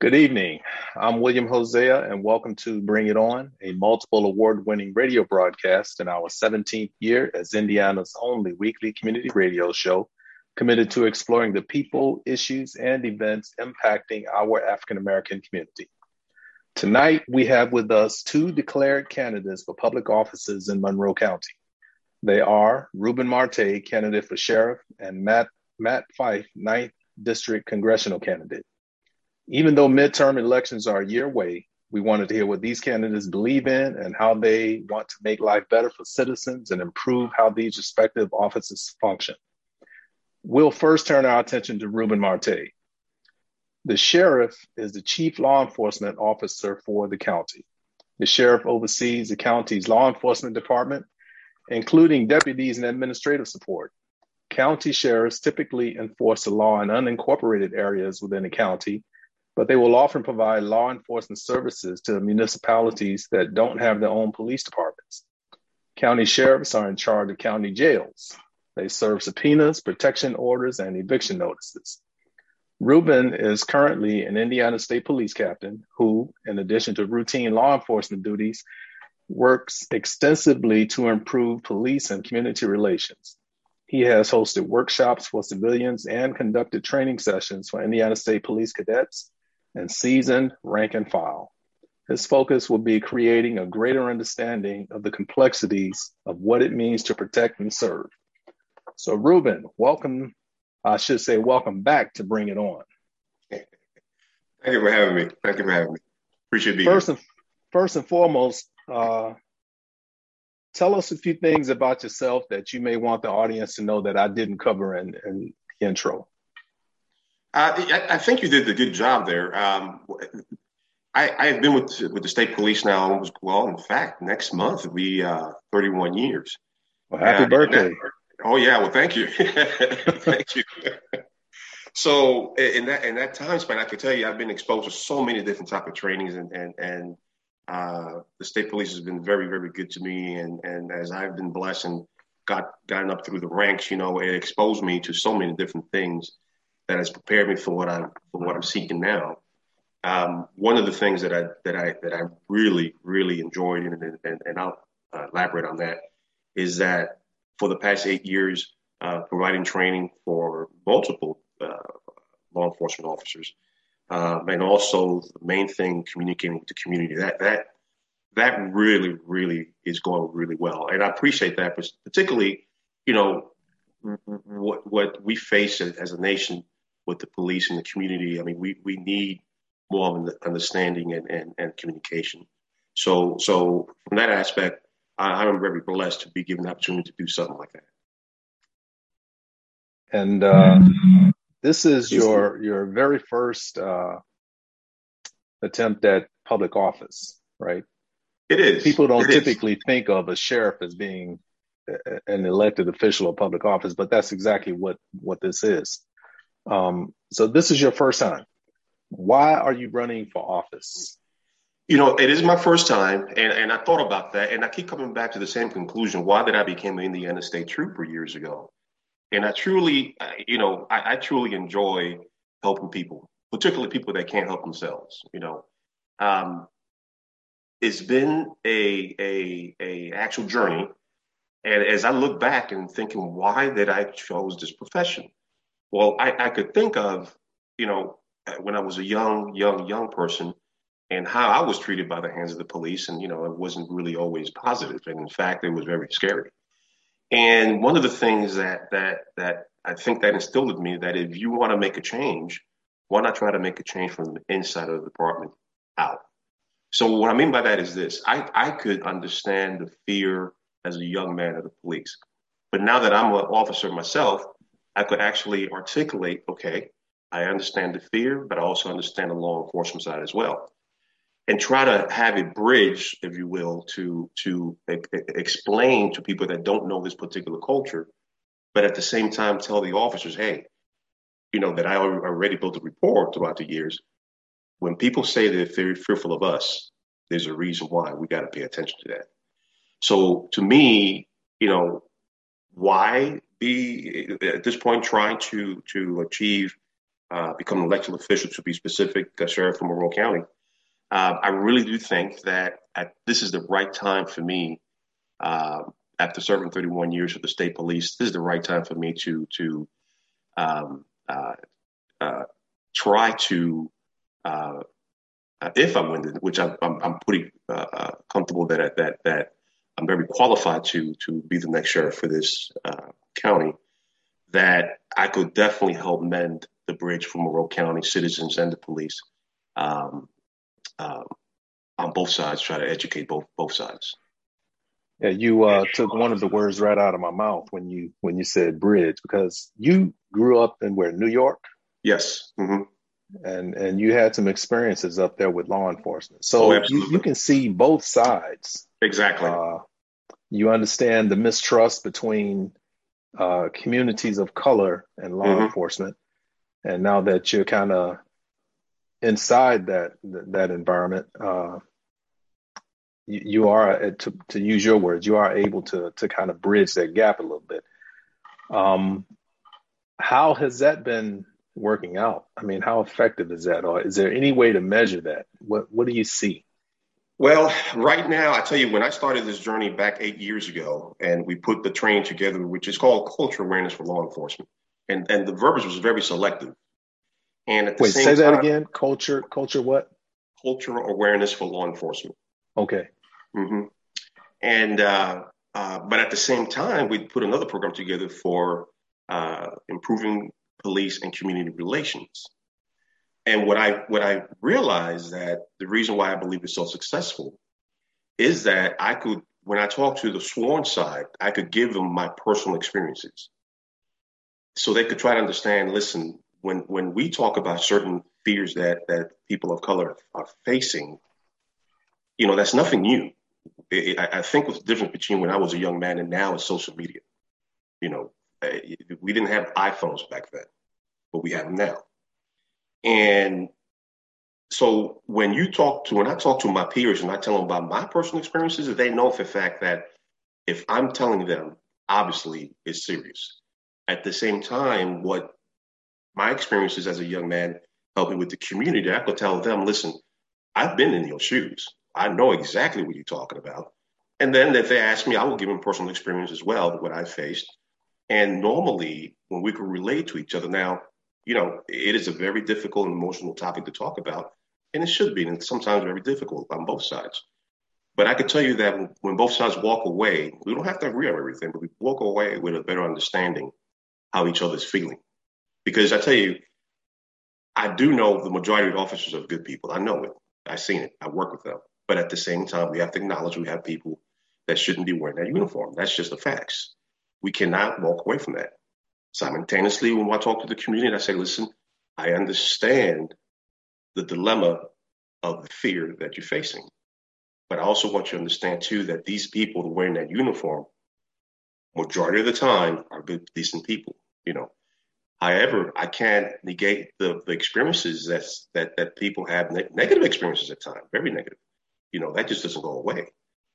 Good evening. I'm William Hosea, and welcome to Bring It On, a multiple award winning radio broadcast in our 17th year as Indiana's only weekly community radio show committed to exploring the people, issues, and events impacting our African American community. Tonight, we have with us two declared candidates for public offices in Monroe County. They are Ruben Marte, candidate for sheriff, and Matt, Matt Fyfe, 9th District congressional candidate. Even though midterm elections are a year away, we wanted to hear what these candidates believe in and how they want to make life better for citizens and improve how these respective offices function. We'll first turn our attention to Ruben Marte. The sheriff is the chief law enforcement officer for the county. The sheriff oversees the county's law enforcement department, including deputies and administrative support. County sheriffs typically enforce the law in unincorporated areas within the county but they will often provide law enforcement services to municipalities that don't have their own police departments. County sheriffs are in charge of county jails. They serve subpoenas, protection orders, and eviction notices. Ruben is currently an Indiana State Police captain who, in addition to routine law enforcement duties, works extensively to improve police and community relations. He has hosted workshops for civilians and conducted training sessions for Indiana State Police cadets and seasoned rank and file. His focus will be creating a greater understanding of the complexities of what it means to protect and serve. So, Ruben, welcome. I should say, welcome back to Bring It On. Thank you for having me. Thank you for having me. Appreciate being first here. And, first and foremost, uh, tell us a few things about yourself that you may want the audience to know that I didn't cover in, in the intro. I, I, think you did a good job there. Um, I, I, have been with with the state police now almost well. In fact, next month will be uh, 31 years. Well, happy uh, birthday! That, oh yeah, well thank you, thank you. so in that in that time span, I can tell you I've been exposed to so many different type of trainings, and and and uh, the state police has been very very good to me. And and as I've been blessed and got gotten up through the ranks, you know, it exposed me to so many different things that has prepared me for what I'm for what I'm seeking now. Um, one of the things that I that I that I really really enjoyed and and, and I'll uh, elaborate on that is that for the past eight years, uh, providing training for multiple uh, law enforcement officers, um, and also the main thing communicating with the community that that that really really is going really well, and I appreciate that, particularly you know what what we face as a nation with the police and the community. I mean, we, we need more of an understanding and, and, and communication. So, so from that aspect, I, am very blessed to be given the opportunity to do something like that. And uh, this is your your very first uh, attempt at public office, right? It is. People don't it typically is. think of a sheriff as being an elected official of public office, but that's exactly what what this is. Um, so this is your first time. Why are you running for office? You know, it is my first time, and, and I thought about that, and I keep coming back to the same conclusion. Why did I become an Indiana State Trooper years ago? And I truly, you know, I, I truly enjoy helping people, particularly people that can't help themselves. You know, um, it's been a a a actual journey, and as I look back and thinking, why did I chose this profession? Well, I, I could think of, you know, when I was a young, young, young person and how I was treated by the hands of the police. And, you know, it wasn't really always positive. And in fact, it was very scary. And one of the things that, that, that I think that instilled in me that if you want to make a change, why not try to make a change from the inside of the department out? So what I mean by that is this, I, I could understand the fear as a young man of the police. But now that I'm an officer myself, I could actually articulate, okay, I understand the fear, but I also understand the law enforcement side as well. And try to have a bridge, if you will, to to e- explain to people that don't know this particular culture, but at the same time tell the officers, hey, you know that I already built a rapport throughout the years. When people say they're very fearful of us, there's a reason why we got to pay attention to that. So to me, you know, why be at this point trying to to achieve uh, become an elected official to be specific, uh, sheriff from Monroe County, uh, I really do think that at, this is the right time for me. Uh, after serving 31 years with the state police, this is the right time for me to to um, uh, uh, try to, if I win, which I'm, I'm, I'm pretty comfortable that that that I'm very qualified to to be the next sheriff for this county. That I could definitely help mend the bridge for Monroe County citizens and the police um, um, on both sides, try to educate both both sides. Yeah, you uh, took one of the words right out of my mouth when you when you said bridge because you grew up in where New York. Yes. Mm-hmm. And and you had some experiences up there with law enforcement, so oh, you, you, can see both sides. Exactly. Uh, you understand the mistrust between uh, communities of color and law mm-hmm. enforcement, and now that you're kind of inside that that environment, uh, you, you, are uh, to to use your words, you are able to to kind of bridge that gap a little bit. Um, how has that been working out? I mean, how effective is that, or is there any way to measure that? What what do you see? Well, right now, I tell you, when I started this journey back eight years ago, and we put the training together, which is called Culture Awareness for Law Enforcement, and and the verbiage was very selective. And at the Wait, same say that time, again. Culture, culture, what? Culture awareness for law enforcement. Okay. Mm-hmm. And uh, uh, but at the same time, we put another program together for uh, improving police and community relations. And what I what I realized that the reason why I believe it's so successful is that I could when I talk to the sworn side, I could give them my personal experiences. So they could try to understand listen when when we talk about certain fears that that people of color are facing you know that's nothing new. It, I, I think the difference between when i was a young man and now is social media. You know eh, we didn't have iphones back then but we have them now and so when you talk to when i talk to my peers and i tell them about my personal experiences they know for a fact that if i'm telling them obviously it's serious at the same time, what my experiences as a young man helping with the community, I could tell them, listen, I've been in your shoes. I know exactly what you're talking about. And then if they ask me, I will give them personal experience as well, what I faced. And normally, when we can relate to each other, now, you know, it is a very difficult and emotional topic to talk about, and it should be, and it's sometimes very difficult on both sides. But I can tell you that when both sides walk away, we don't have to agree on everything, but we walk away with a better understanding how each other's feeling. Because I tell you, I do know the majority of officers are good people. I know it. I've seen it. I work with them. But at the same time, we have to acknowledge we have people that shouldn't be wearing that uniform. That's just the facts. We cannot walk away from that. Simultaneously, when I talk to the community, I say, listen, I understand the dilemma of the fear that you're facing. But I also want you to understand, too, that these people wearing that uniform, majority of the time, are good, decent people you know. However, I can't negate the, the experiences that's, that that people have ne- negative experiences at times, very negative. You know, that just doesn't go away.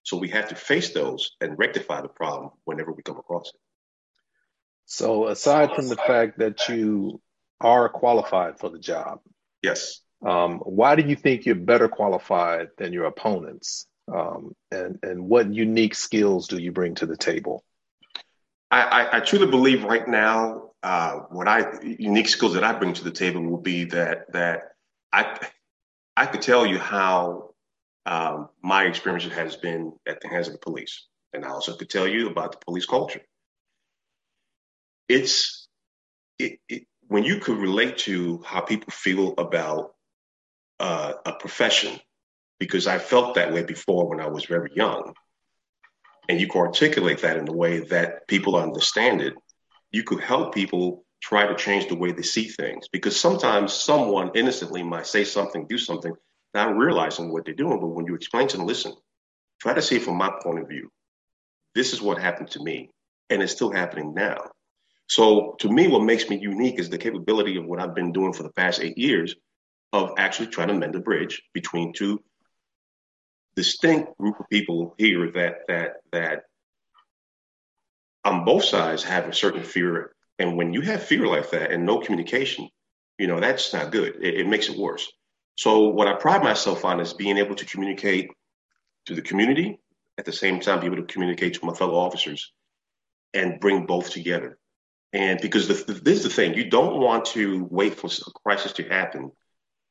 So we have to face those and rectify the problem whenever we come across it. So aside from the fact that you are qualified for the job, yes. Um, why do you think you're better qualified than your opponents? Um, and and what unique skills do you bring to the table? I, I, I truly believe right now, uh, what I unique skills that I bring to the table will be that that I I could tell you how um, my experience has been at the hands of the police, and I also could tell you about the police culture. It's it, it, when you could relate to how people feel about uh, a profession, because I felt that way before when I was very young and you can articulate that in a way that people understand it, you could help people try to change the way they see things. Because sometimes someone innocently might say something, do something, not realizing what they're doing. But when you explain to them, listen, try to see it from my point of view. This is what happened to me, and it's still happening now. So to me, what makes me unique is the capability of what I've been doing for the past eight years of actually trying to mend a bridge between two distinct group of people here that that that on both sides have a certain fear. And when you have fear like that and no communication, You know, that's not good. It, it makes it worse. So what I pride myself on is being able to communicate to the community at the same time, be able to communicate to my fellow officers and bring both together. And because the, this is the thing, you don't want to wait for a crisis to happen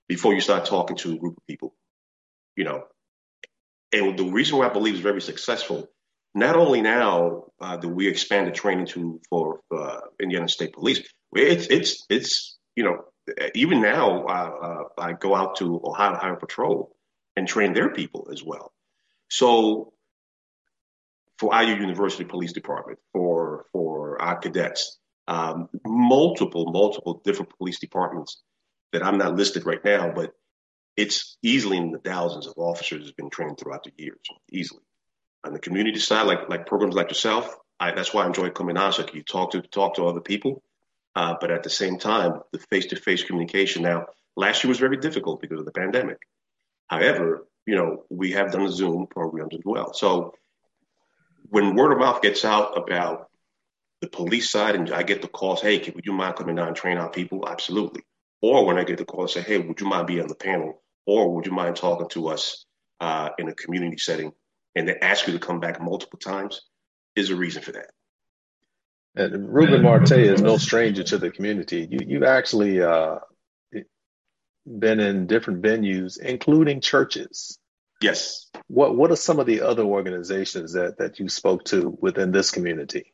before you start talking to a group of people, you know. And the reason why I believe is very successful, not only now uh, do we expand the training to for uh, Indiana State Police, it's it's it's you know even now uh, I go out to Ohio Highway Patrol and train their people as well. So for IU University Police Department, for for our cadets, um, multiple multiple different police departments that I'm not listed right now, but it's easily in the thousands of officers that's been trained throughout the years, easily. On the community side, like like programs like yourself, I, that's why I enjoy coming on. So you talk to talk to other people, uh, but at the same time, the face-to-face communication. Now, last year was very difficult because of the pandemic. However, you know we have done Zoom programs as well. So when word of mouth gets out about the police side, and I get the calls, hey, can, would you mind coming down and train our people? Absolutely. Or when I get the call and say, hey, would you mind being on the panel? Or would you mind talking to us uh, in a community setting? And they ask you to come back multiple times is a reason for that. And Ruben Marte is no stranger to the community. You, you've actually uh, been in different venues, including churches. Yes. What What are some of the other organizations that that you spoke to within this community?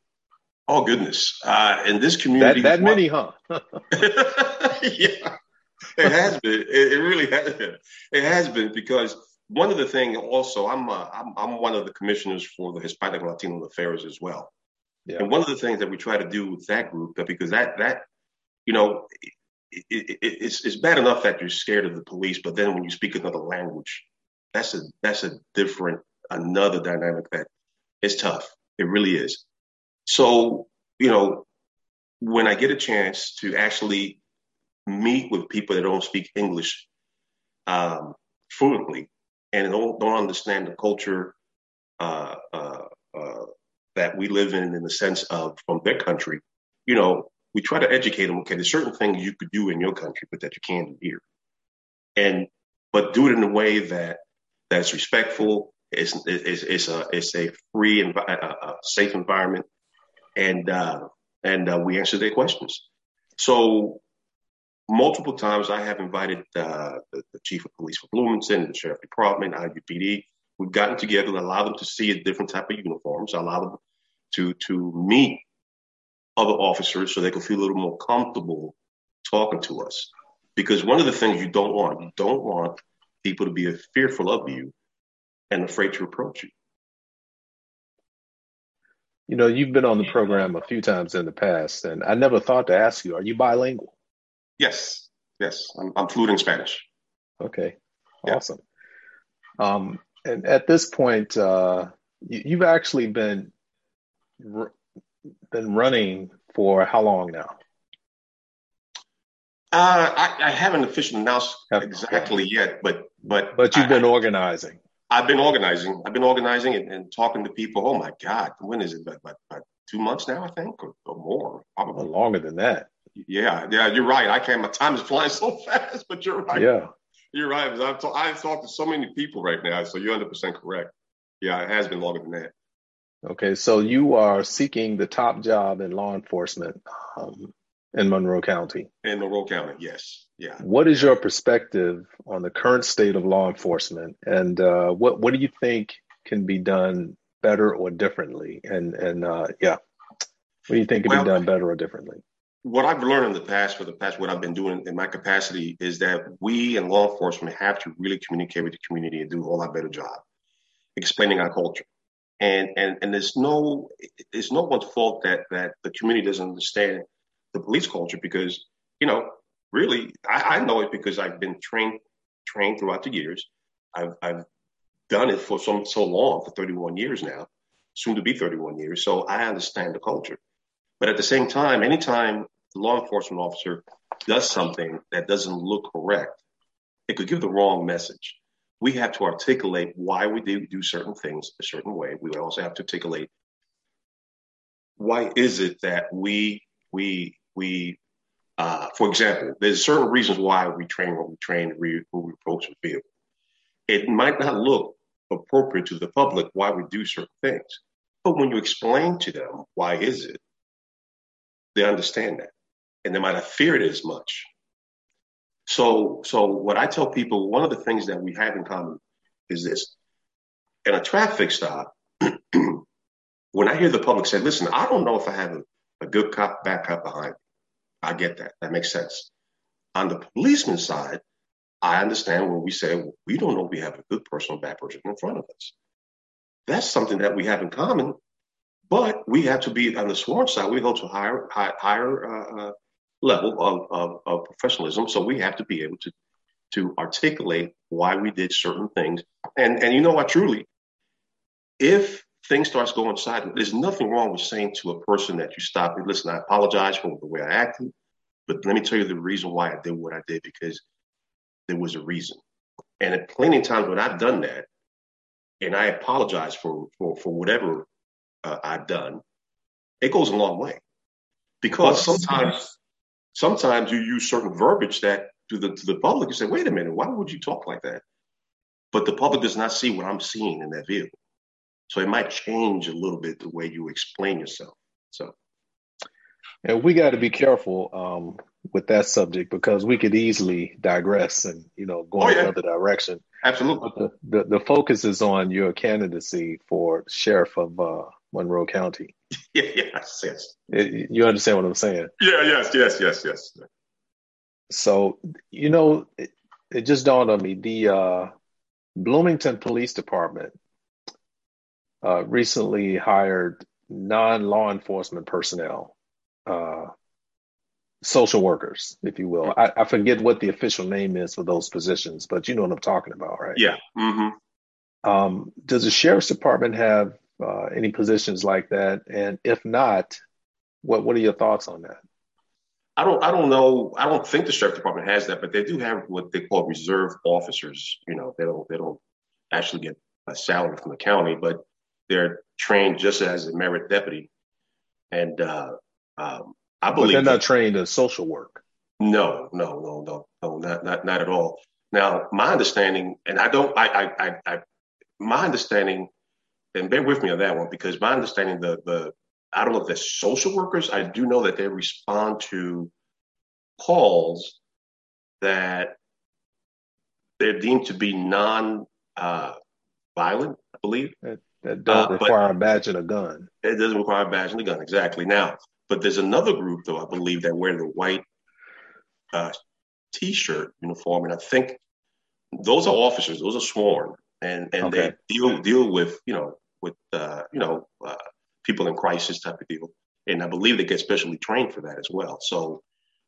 Oh goodness! Uh, in this community, that, that many, huh? yeah, it has been. It, it, really has been. It has been because one of the things also, I'm, uh, I'm I'm one of the commissioners for the Hispanic Latino Affairs as well. Yeah. And one of the things that we try to do with that group, because that that you know, it, it, it's it's bad enough that you're scared of the police, but then when you speak another language, that's a that's a different another dynamic that is tough. It really is. So, you know, when I get a chance to actually meet with people that don't speak English um, fluently and don't, don't understand the culture uh, uh, uh, that we live in, in the sense of from their country, you know, we try to educate them. Okay, there's certain things you could do in your country, but that you can't do here, and but do it in a way that that's respectful. It's it's, it's a it's a free and a safe environment, and uh, and uh, we answer their questions. So multiple times I have invited uh, the, the, chief of police for Bloomington, the sheriff department, IUPD. We've gotten together and allowed them to see a different type of uniforms, allow them to to meet other officers so they can feel a little more comfortable talking to us. Because one of the things you don't want, you don't want people to be fearful of you and afraid to approach you. You know, you've been on the program a few times in the past, and I never thought to ask you, are you bilingual? Yes, yes, I'm, I'm fluent in Spanish. Okay, awesome. Um, and at this point, uh, you, have actually been been running for how long now? Uh, I, I, haven't officially announced exactly yet, but but but you've I, been organizing. I've been organizing. I've been organizing and, and, talking to people. Oh my God, when is it? About, about, about two months now, I think, or, or more, probably longer than that. Yeah, yeah, you're right. I can't. My time is flying so fast, but you're right. Yeah, you're right. I've, t- I've talked to so many people right now, so you're 100 percent correct. Yeah, it has been longer than that. Okay, so you are seeking the top job in law enforcement um, in Monroe County. In Monroe County, yes. Yeah. What is your perspective on the current state of law enforcement, and uh, what what do you think can be done better or differently? And and uh, yeah, what do you think can well, be done better or differently? What I've learned in the past, for the past, what I've been doing in my capacity, is that we in law enforcement have to really communicate with the community and do a whole lot better job explaining our culture and and and there's no it's no one's fault that that the community doesn't understand the police culture because you know really I, I know it because I've been trained trained throughout the years. I've I've done it for so so long for 31 years now, soon to be 31 years. So I understand the culture. But at the same time, anytime a law enforcement officer does something that doesn't look correct, it could give the wrong message we have to articulate why we do, do certain things a certain way. We also have to articulate why is it that we we we Uh, for example, there's certain reasons why we train what we train, we, we approach the field. It might not look appropriate to the public why we do certain things, but when you explain to them why is it, they understand that, and they might not fear it as much. So, so what I tell people, one of the things that we have in common is this: in a traffic stop, when I hear the public say, "Listen, I don't know if I have a, a good cop, bad cop behind," me. I get that. That makes sense. On the policeman side, I understand when we say well, we don't know we have a good person or bad person in front of us. That's something that we have in common, but we have to be on the sworn side. We go to a higher, high, higher uh, uh, level of, of, of professionalism, so we have to be able to to articulate why we did certain things. And and you know what, truly, if things starts going sideways, there's nothing wrong with saying to a person that you stop me, listen, I apologize for the way I acted, but let me tell you the reason why I did what I did because there was a reason. And at plenty of times when I've done that, and I apologize for for for whatever uh, I've done, it goes a long way. Because sometimes sometimes you use certain verbiage that to the to the public you say, wait a minute, why would you talk like that? But the public does not see what I'm seeing in that vehicle. So it might change a little bit the way you explain yourself. So, and we got to be careful um, with that subject because we could easily digress and you know go oh, in yeah. another direction. Absolutely. The, the, the focus is on your candidacy for sheriff of uh, Monroe County. yeah, yes, yes. It, you understand what I'm saying? Yeah, yes, yes, yes, yes. So you know, it, it just dawned on me the uh, Bloomington Police Department uh, recently hired non law enforcement personnel, uh, social workers, if you will. I, I, forget what the official name is for those positions, but you know what I'm talking about, right? Yeah. Mm-hmm. Um, does the sheriff's department have uh, any positions like that? And if not, what what are your thoughts on that? I don't I don't know. I don't think the sheriff department has that, but they do have what they call reserve officers. You know, they don't they don't actually get a salary from the county, but they're trained just as a merit deputy. And uh, um, I believe but they're not trained in social work. No, no, no, no, no, not not not at all. Now, my understanding, and I don't, I, I, I, I my understanding, and bear with me on that one because my understanding, the the, I don't know if they're social workers. I do know that they respond to calls that they're deemed to be non uh, violent, I believe. That don't uh, require a badge and a gun. It doesn't require a badge and a gun, exactly. Now, but there's another group, though, I believe, that wear the white uh, t-shirt uniform, and I think those are officers. Those are sworn, and and okay. they deal deal with you know with uh, you know uh, people in crisis type of deal, and I believe they get specially trained for that as well. So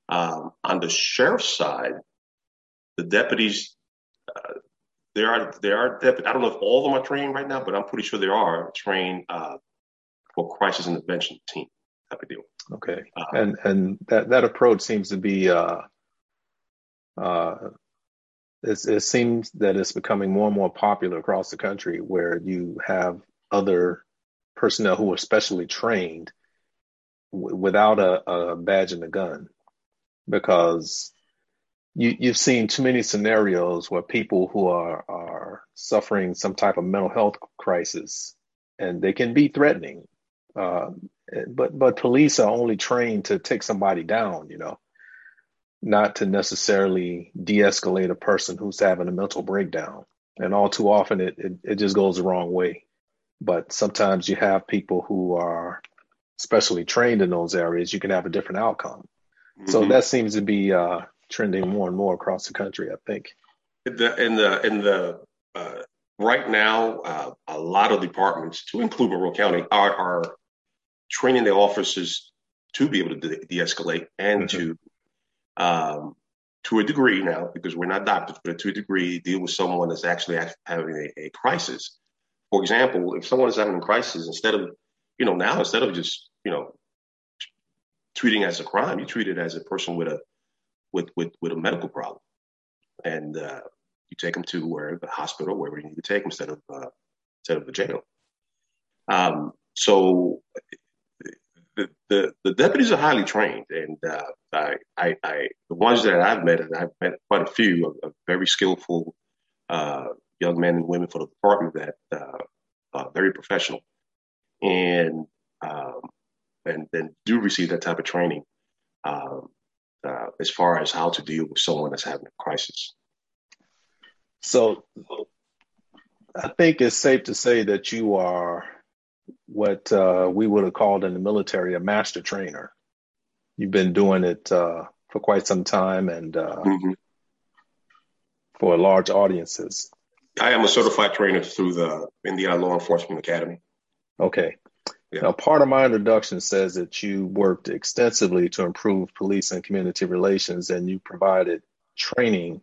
um, on the sheriff's side, the deputies uh, there are there are I don't know if all of them are trained right now, but I'm pretty sure there are trained uh, for crisis intervention team type of deal. Okay, uh, and and that that approach seems to be uh, uh, it seems that it's becoming more and more popular across the country, where you have other personnel who are specially trained w- without a, a badge and a gun, because you, you've seen too many scenarios where people who are, are suffering some type of mental health crisis and they can be threatening. Uh, but but police are only trained to take somebody down, you know, not to necessarily de-escalate a person who's having a mental breakdown. And all too often, it, it, it just goes the wrong way. But sometimes you have people who are specially trained in those areas. You can have a different outcome. Mm-hmm. So that seems to be uh, trending more and more across the country. I think. In the in the in the uh, right now, uh, a lot of departments, to include Monroe County, are are training their officers to be able to de- escalate and mm-hmm. to um, to a degree now, because we're not doctors, but to a degree, deal with someone that's actually having a, a crisis. For example, if someone is having a crisis, instead of you know now instead of just you know treating as a crime, you treat it as a person with a with with with a medical problem, and uh, you take them to where the hospital, wherever you need to take them, instead of uh, instead of the jail. Um, so the, the, the deputies are highly trained, and uh, I, I, I, the ones that I've met, and I've met quite a few of, very skillful uh, young men and women for the department that uh, are very professional, and um, and then do receive that type of training. Um, uh, as far as how to deal with someone that's having a crisis. So, I think it's safe to say that you are what uh, we would have called in the military a master trainer. You've been doing it uh, for quite some time and uh, mm-hmm. for large audiences. I am a certified trainer through the Indiana Law Enforcement Academy. Okay. Yeah. Now, part of my introduction says that you worked extensively to improve police and community relations, and you provided training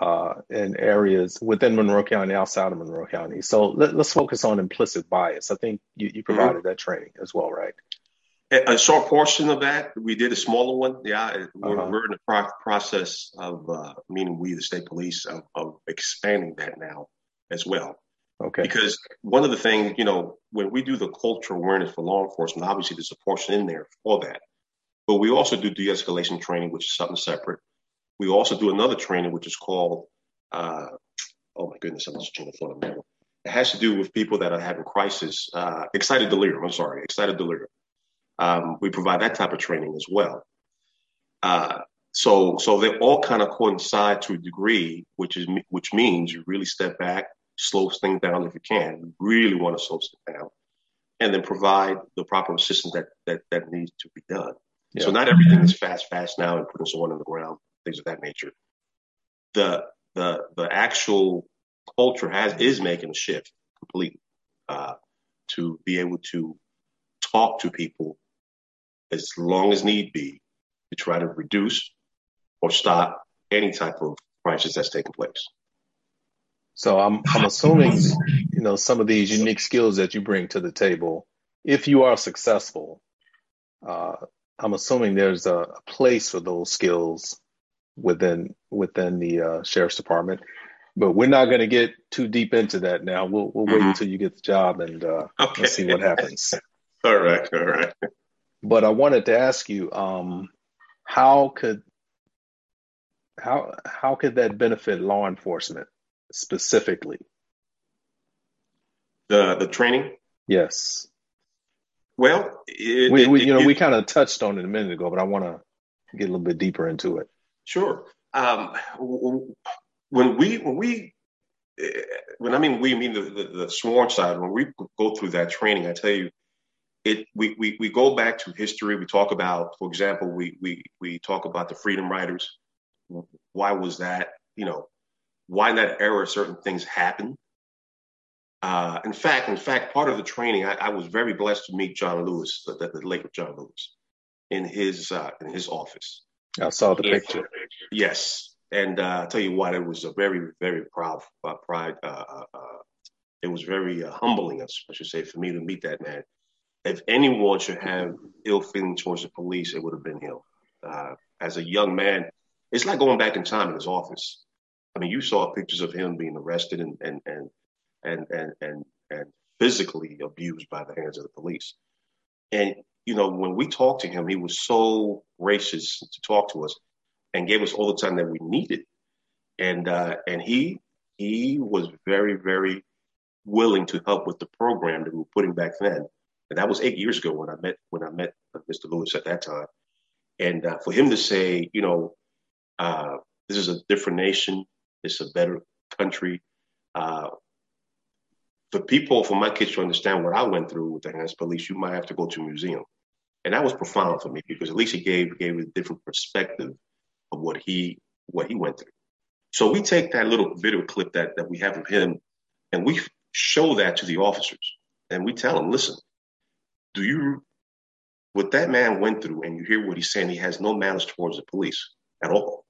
uh, in areas within Monroe County, outside of Monroe County. So let, us focus on implicit bias. I think you, you provided mm-hmm. that training as well, right? A short portion of that, we did a smaller one. Yeah, we're, uh-huh. we're in the pro- process of, uh, meaning we, the state police, of, of, expanding that now as well. Okay. Because one of the things, you know, when we do the cultural awareness for law enforcement, obviously there's a portion in there for that. But we also do de-escalation training, which is something separate. We also do another training, which is called, uh, oh my goodness, I'm just trying to phone now. It has to do with people that are having crisis, uh, excited delirium. I'm sorry, excited delirium. Um, we provide that type of training as well. Uh, so, so they all kind of coincide to a degree, which is which means you really step back, slow things down if you can. Really want to slow things down, and then provide the proper assistance that that that needs to be done. Yeah. So not everything is fast, fast now and putting someone on the ground, things of that nature. The the the actual culture has is making a shift completely uh, to be able to talk to people as long as need be to try to reduce or stop any type of crisis that's taking place. So I'm I'm assuming you know some of these unique skills that you bring to the table. If you are successful, uh, I'm assuming there's a, a, place for those skills within within the uh, sheriff's department. But we're not going to get too deep into that now. We'll we'll mm-hmm. wait until you get the job and uh, okay. see what happens. all right, all right. But I wanted to ask you, um, how could how how could that benefit law enforcement specifically? The the training. Yes. Well, it, we, we it, you know it, we kind of touched on it a minute ago, but I want to get a little bit deeper into it. Sure. Um, when we when we eh, when I mean we mean the, the, the sworn side when we go through that training, I tell you it we, we we go back to history. We talk about, for example, we we we talk about the Freedom Riders. Why was that? You know, why in that era certain things happened. Uh, in fact, in fact, part of the training, I, I was very blessed to meet John Lewis, the, the late John Lewis, in his uh, in his office. I saw the and, picture. Yes, and uh, I'll tell you what, it was a very very proud uh, pride. Uh, uh, it was very humbling, I should say, for me to meet that man if anyone should have ill feeling towards the police, it would have been him. Uh, as a young man, it's like going back in time in his office. I mean, you saw pictures of him being arrested and and and and and and, and physically abused by the hands of the police. And you know, when we talked to him, he was so gracious to talk to us and gave us all the time that we needed. And uh, and he he was very very willing to help with the program that we were putting back then and that was eight years ago when I met when I met Mr. Lewis at that time. And uh, for him to say, you know, uh, this is a different nation, it's a better country. Uh, for people, for my kids to understand what I went through with the Hands Police, you might have to go to a museum. And that was profound for me because at least he gave gave a different perspective of what he what he went through. So we take that little video clip that that we have of him, and we show that to the officers, and we tell them, listen, do you what that man went through and you hear what he's saying he has no malice towards the police at all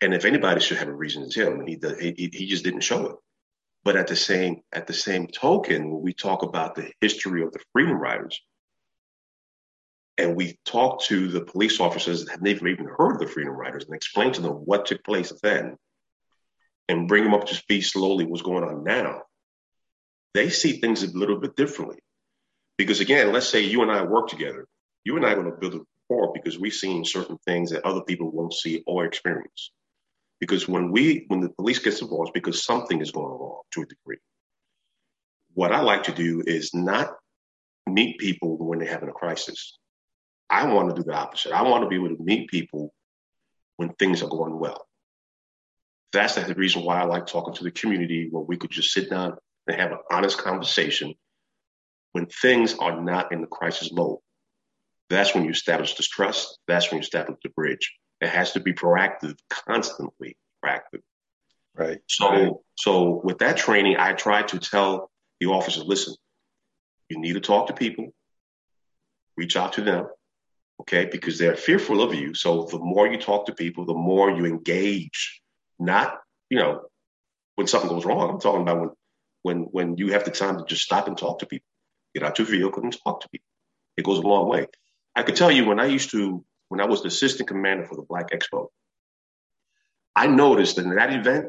and if anybody should have a reason it's him he, he, he just didn't show it but at the same at the same token when we talk about the history of the freedom riders and we talk to the police officers that have never even heard of the freedom riders and explain to them what took place then and bring them up to speed slowly what's going on now they see things a little bit differently because again, let's say you and I work together. You and I are going to build a rapport because we've seen certain things that other people won't see or experience. Because when we when the police gets involved, because something is going wrong to a degree. What I like to do is not meet people when they're having a crisis. I want to do the opposite. I want to be able to meet people when things are going well. That's the reason why I like talking to the community where we could just sit down and have an honest conversation when things are not in the crisis mode. That's when you establish this trust. That's when you establish the bridge. It has to be proactive, constantly proactive. Right. So, right. so with that training, I try to tell the officers, listen, you need to talk to people, reach out to them, okay, because they're fearful of you. So the more you talk to people, the more you engage. Not, you know, when something goes wrong. I'm talking about when, when, when you have the time to just stop and talk to people, get out your vehicle and talk to people. It goes a long way. I could tell you when I used to, when I was the assistant commander for the Black Expo, I noticed that in that event,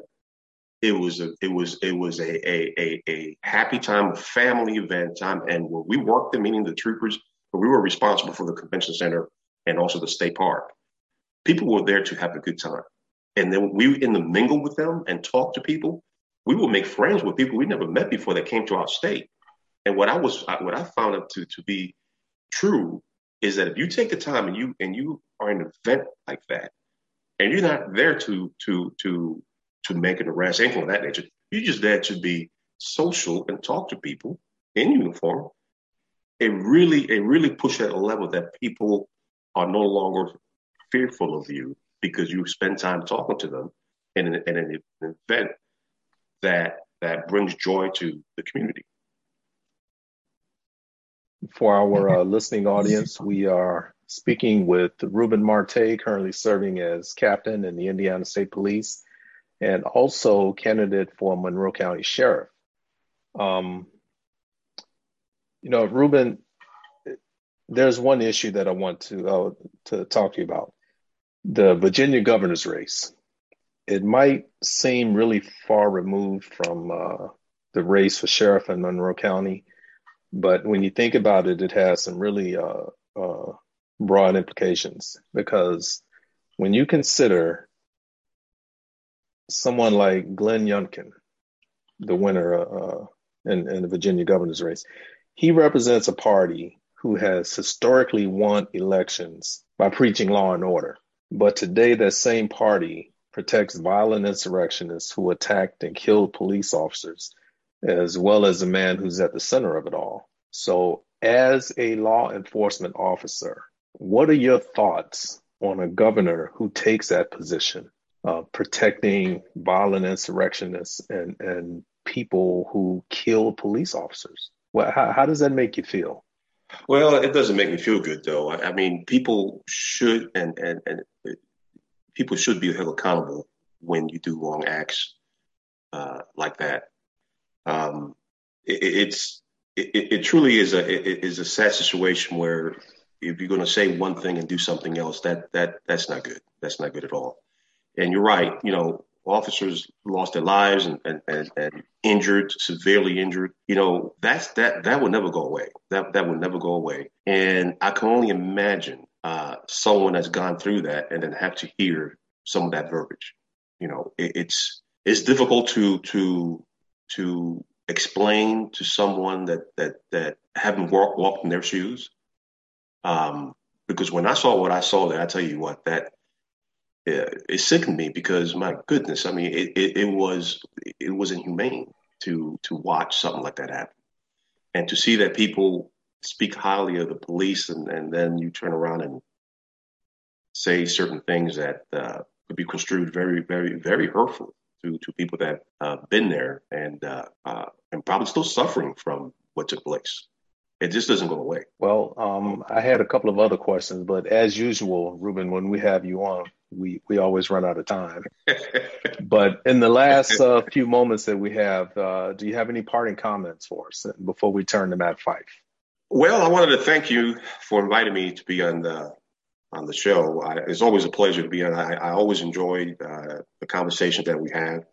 it was a it was it was a a a, a happy time, a family event time, and when we worked the meaning the troopers, but we were responsible for the convention center and also the state park. People were there to have a good time, and then we in the mingle with them and talk to people. We would make friends with people we never met before that came to our state. And what I was what I found out to to be true is that if you take the time and you and you are in an event like that, and you're not there to to to to make an arrest, anything of that nature. You're just there to be social and talk to people in uniform. It really, it really pushed at a level that people are no longer fearful of you because you spend time talking to them in an, in an event that that brings joy to the community. For our uh, listening audience, we are speaking with Ruben Marte, currently serving as captain in the Indiana State Police and also candidate for Monroe County Sheriff. Um, you know, Ruben, there's one issue that I want to uh, to talk to you about: the Virginia governor's race. It might seem really far removed from uh, the race for sheriff in Monroe County, but when you think about it, it has some really uh, uh broad implications because when you consider someone like Glenn Youngkin, the winner uh, in, in the Virginia governor's race, he represents a party who has historically won elections by preaching law and order. But today, that same party protects violent insurrectionists who attacked and killed police officers, as well as the man who's at the center of it all. So, as a law enforcement officer, what are your thoughts on a governor who takes that position? uh, protecting violent insurrectionists and, and people who kill police officers. Well, how, how does that make you feel? Well, it doesn't make me feel good, though. I mean, people should and and, and people should be held accountable when you do wrong acts uh, like that. Um, it, it's it, it, truly is a it is a sad situation where if you're going to say one thing and do something else, that that that's not good. That's not good at all. And you're right, you know, officers lost their lives and, and, and, and, injured, severely injured. You know, that's that that would never go away. That that would never go away. And I can only imagine uh, someone that's gone through that and then have to hear some of that verbiage. You know, it, it's it's difficult to to to explain to someone that that that haven't walked walked in their shoes. Um, because when I saw what I saw there, I tell you what, that it sickened me because my goodness, I mean, it, it, it was it was inhumane to to watch something like that happen, and to see that people speak highly of the police, and, and then you turn around and say certain things that uh, could be construed very, very, very hurtful to to people that have uh, been there and uh, uh, and probably still suffering from what took place it just doesn't go away. Well, um, I had a couple of other questions, but as usual, Ruben, when we have you on, we we always run out of time. but in the last uh, few moments that we have, uh, do you have any parting comments for us before we turn to Matt Fyfe? Well, I wanted to thank you for inviting me to be on the on the show. I, it's always a pleasure to be on. I, I always enjoy uh, the conversations that we have.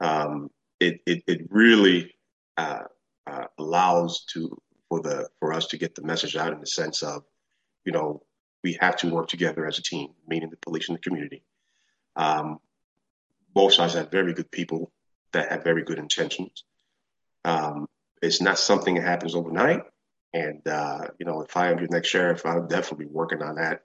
Um, it, it, it really uh, uh, allows to for the for us to get the message out in the sense of, you know, we have to work together as a team, meaning the police and the community. Um, both sides have very good people that have very good intentions. Um, it's not something that happens overnight. And, uh, you know, if I am your next sheriff, I'll definitely be working on that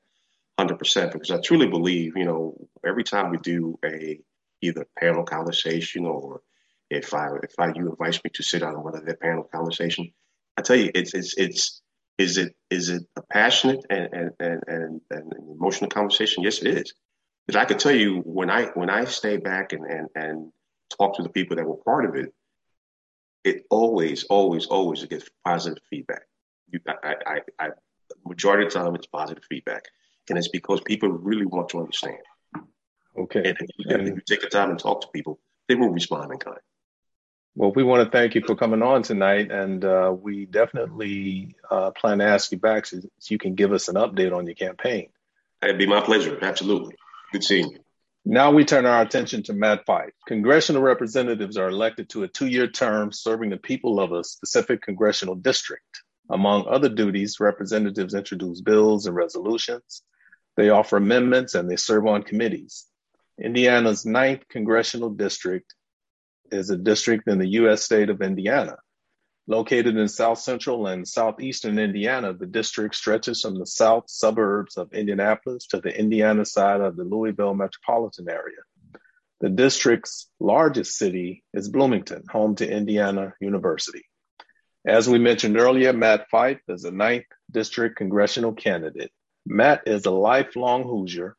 100% because I truly believe, you know, every time we do a either panel conversation or if I if I you invite me to sit on one of their panel conversation, I tell you, it's it's it's is it is it a passionate and and and, and, and emotional conversation? Yes, it is. Because I could tell you when I when I stay back and, and and talk to the people that were part of it, it always always always gets positive feedback. You, I, I, I majority of the time it's positive feedback, and it's because people really want to understand. Okay. And if you, and if you take the time and talk to people, they will respond in kind. Well, we want to thank you for coming on tonight, and uh, we definitely uh, plan to ask you back so, so, you can give us an update on your campaign. It'd be my pleasure. Absolutely. Good seeing you. Now we turn our attention to Matt Fyfe. Congressional representatives are elected to a two year term serving the people of a specific congressional district. Among other duties, representatives introduce bills and resolutions. They offer amendments and they serve on committees. Indiana's ninth congressional district is a district in the U.S. state of Indiana. Located in south central and southeastern Indiana, the district stretches from the south suburbs of Indianapolis to the Indiana side of the Louisville metropolitan area. The district's largest city is Bloomington, home to Indiana University. As we mentioned earlier, Matt Fyfe is a ninth district congressional candidate. Matt is a lifelong Hoosier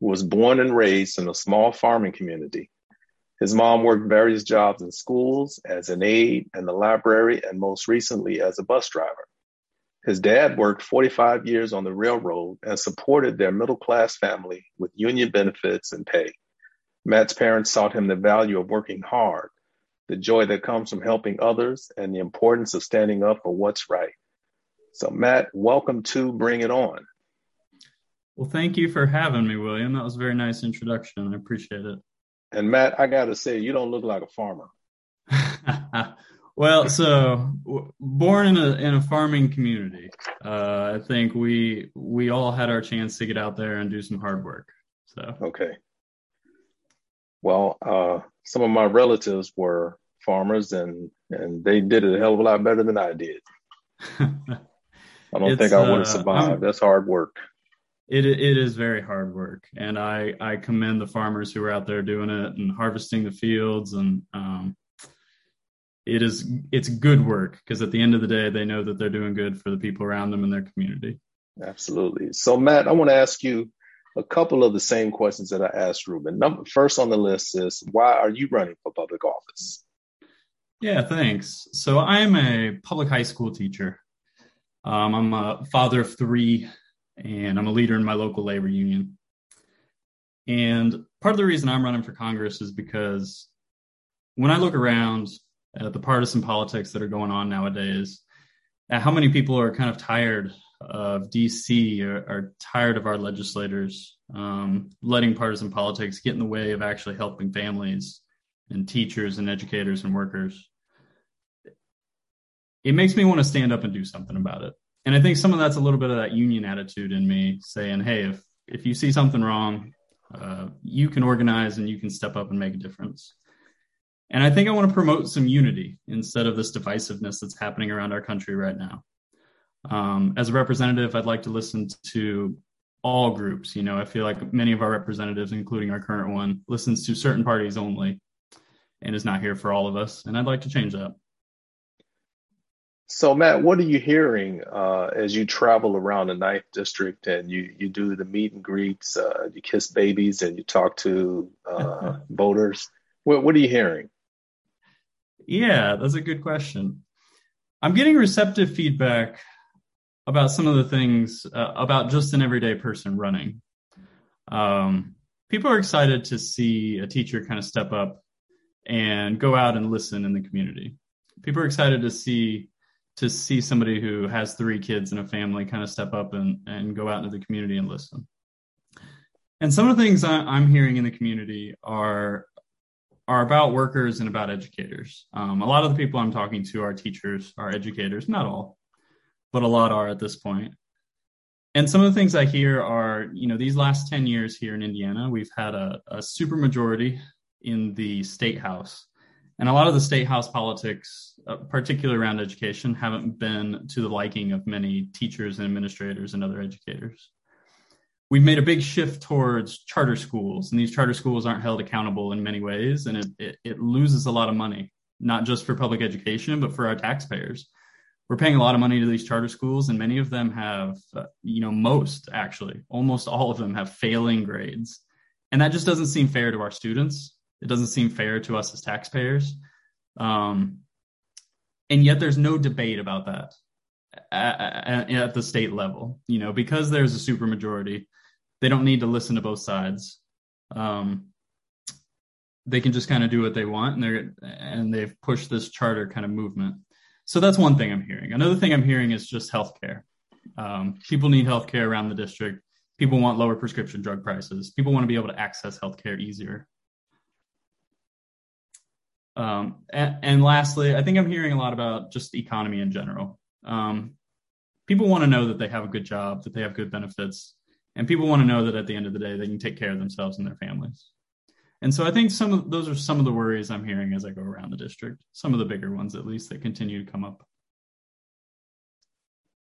who was born and raised in a small farming community his mom worked various jobs in schools, as an aide in the library, and most recently as a bus driver. His dad worked 45 years on the railroad and supported their middle class family with union benefits and pay. Matt's parents taught him the value of working hard, the joy that comes from helping others, and the importance of standing up for what's right. So, Matt, welcome to Bring It On. Well, thank you for having me, William. That was a very nice introduction. I appreciate it. And Matt, I got to say, you don't look like a farmer. well, so w- born in a in a farming community, uh, I think we we all had our chance to get out there and do some hard work. So okay. Well, uh, some of my relatives were farmers, and and they did it a hell of a lot better than I did. I don't think I would have uh, survived. Uh, That's hard work it it is very hard work, and I I commend the farmers who are out there doing it and harvesting the fields, and um, it is it's good work because at the end of the day, they know that they're doing good for the people around them and their community. Absolutely. So, Matt, I want to ask you a couple of the same questions that I asked Ruben. Number first on the list is why are you running for public office? Yeah, thanks. So I'm a public high school teacher. Um, I'm a father of three and I'm a leader in my local labor union. And part of the reason I'm running for Congress is because when I look around at the partisan politics that are going on nowadays, at how many people are kind of tired of DC or are tired of our legislators um, letting partisan politics get in the way of actually helping families and teachers and educators and workers. It makes me want to stand up and do something about it and I think some of that's a little bit of that union attitude in me saying, hey, if if you see something wrong, uh, you can organize and you can step up and make a difference. And I think I want to promote some unity instead of this divisiveness that's happening around our country right now. Um, as a representative, I'd like to listen to all groups. You know, I feel like many of our representatives, including our current one, listens to certain parties only and is not here for all of us. And I'd like to change that. So, Matt, what are you hearing uh, as you travel around the Ninth District and you you do the meet and greets, uh, you kiss babies, and you talk to uh, voters? What what are you hearing? Yeah, that's a good question. I'm getting receptive feedback about some of the things uh, about just an everyday person running. Um, people are excited to see a teacher kind of step up and go out and listen in the community. People are excited to see to see somebody who has three kids and a family kind of step up and, and go out into the community and listen. And some of the things I'm hearing in the community are are about workers and about educators. Um, a lot of the people I'm talking to are teachers, are educators, not all, but a lot are at this point. and some of the things I hear are, you know, these last 10 years here in Indiana, we've had a, a super majority in the state house. And a lot of the state house politics, uh, particularly around education, haven't been to the liking of many teachers and administrators and other educators. We've made a big shift towards charter schools, and these charter schools aren't held accountable in many ways, and it, it, it loses a lot of money, not just for public education, but for our taxpayers. We're paying a lot of money to these charter schools and many of them have uh, you know most actually almost all of them have failing grades. And that just doesn't seem fair to our students it doesn't seem fair to us as taxpayers um, and yet there's no debate about that at, at, the state level you know because there's a supermajority they don't need to listen to both sides um, they can just kind of do what they want and they're and they've pushed this charter kind of movement so that's one thing I'm hearing. Another thing I'm hearing is just healthcare. Um, people need healthcare around the district. People want lower prescription drug prices. People want to be able to access healthcare easier. Um, and, and, lastly, I think I'm hearing a lot about just the economy in general. Um, people want to know that they have a good job, that they have good benefits, and people want to know that at the end of the day, they can take care of themselves and their families. And so I think some of those are some of the worries I'm hearing as I go around the district, some of the bigger ones at least that continue to come up.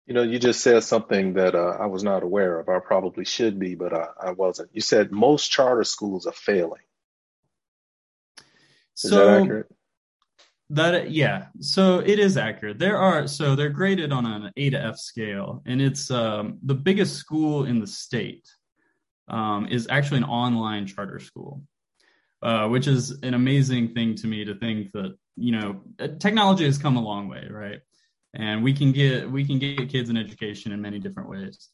You know, you just said something that uh, I was not aware of. I probably should be, but I, I wasn't. You said most charter schools are failing. Is so, that accurate? That yeah, so it is accurate. There are so they're graded on an A to F scale, and it's um, the biggest school in the state um, is actually an online charter school. Uh, which is an amazing thing to me to think that you know uh, technology has come a long way, right? And we can get we can get kids an education in many different ways.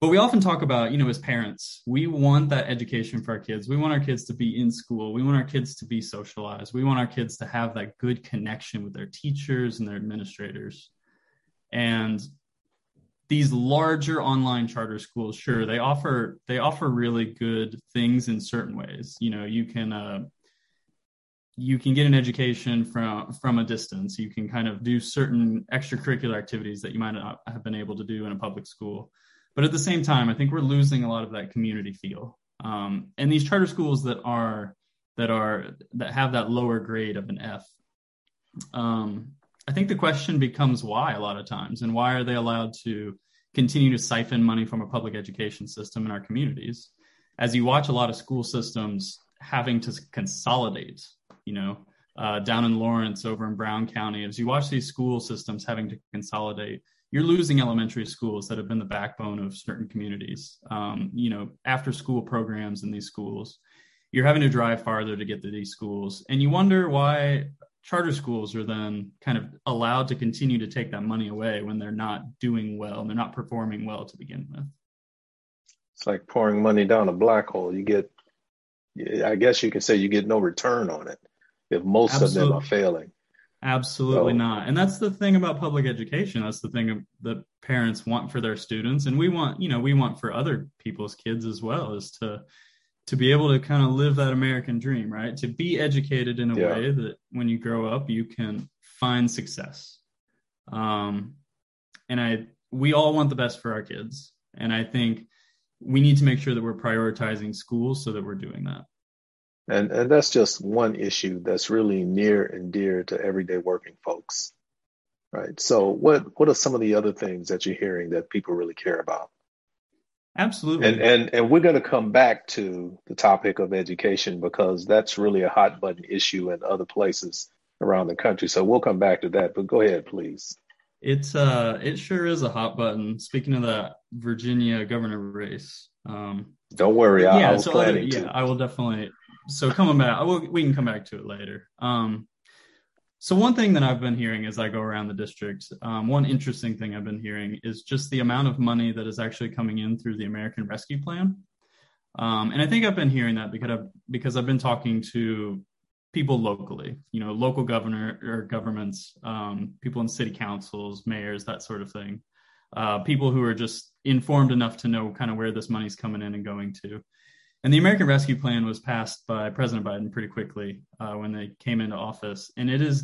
But we often talk about, you know, as parents, we want that education for our kids. We want our kids to be in school. We want our kids to be socialized. We want our kids to have that good connection with their teachers and their administrators. And these larger online charter schools sure they offer they offer really good things in certain ways you know you can uh, you can get an education from from a distance you can kind of do certain extracurricular activities that you might not have been able to do in a public school but at the same time i think we're losing a lot of that community feel um, and these charter schools that are that are that have that lower grade of an f um, I think the question becomes why a lot of times, and why are they allowed to continue to siphon money from a public education system in our communities? As you watch a lot of school systems having to consolidate, you know, uh, down in Lawrence, over in Brown County, as you watch these school systems having to consolidate, you're losing elementary schools that have been the backbone of certain communities. Um, you know, after school programs in these schools, you're having to drive farther to get to these schools, and you wonder why charter schools are then kind of allowed to continue to take that money away when they're not doing well and they're not performing well to begin with. It's like pouring money down a black hole. You get, I guess you can say you get no return on it if most Absolutely. of them are failing. Absolutely so, not. And that's the thing about public education. That's the thing that parents want for their students. And we want, you know, we want for other people's kids as well is to to be able to kind of live that American dream, right? To be educated in a yeah. way that when you grow up, you can find success. Um, and I, we all want the best for our kids. And I think we need to make sure that we're prioritizing schools so that we're doing that. And, and that's just one issue that's really near and dear to everyday working folks. Right. So what, what are some of the other things that you're hearing that people really care about? Absolutely. And and and we're going to come back to the topic of education because that's really a hot button issue in other places around the country. So we'll come back to that. But go ahead, please. It's uh it sure is a hot button. Speaking of that Virginia governor race. Um Don't worry, I, yeah, I so other, yeah, I will definitely so coming back, will, we can come back to it later. Um so one thing that I've been hearing as I go around the district, um, one interesting thing I've been hearing is just the amount of money that is actually coming in through the American Rescue Plan. Um, and I think I've been hearing that because I've, because I've been talking to people locally, you know, local governor or governments, um, people in city councils, mayors, that sort of thing. Uh, people who are just informed enough to know kind of where this money's coming in and going to. And the American Rescue Plan was passed by President Biden pretty quickly uh, when they came into office, and it is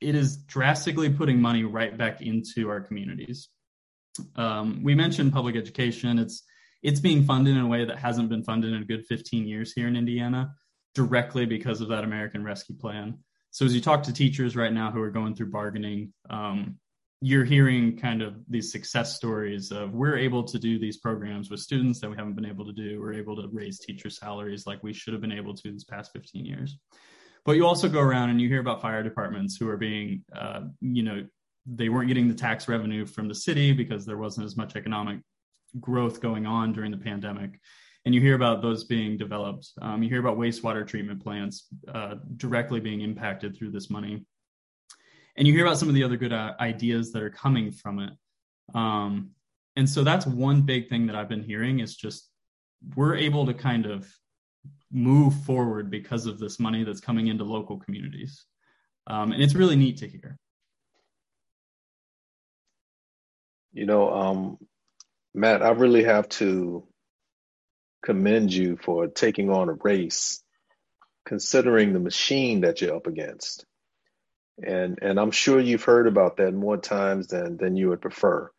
it is drastically putting money right back into our communities. Um, we mentioned public education. It's it's being funded in a way that hasn't been funded in a good 15 years here in Indiana, directly because of that American Rescue Plan. So as you talk to teachers right now who are going through bargaining, um, you're hearing kind of these success stories of we're able to do these programs with students that we haven't been able to do. We're able to raise teacher salaries like we should have been able to these past 15 years. But you also go around and you hear about fire departments who are being, uh, you know, they weren't getting the tax revenue from the city because there wasn't as much economic growth going on during the pandemic. And you hear about those being developed. Um, you hear about wastewater treatment plants uh, directly being impacted through this money. And you hear about some of the other good uh, ideas that are coming from it. Um, and so that's one big thing that I've been hearing is just we're able to kind of move forward because of this money that's coming into local communities. Um, and it's really neat to hear. You know, um, Matt, I really have to commend you for taking on a race, considering the machine that you're up against. And and I'm sure you've heard about that more times than than you would prefer.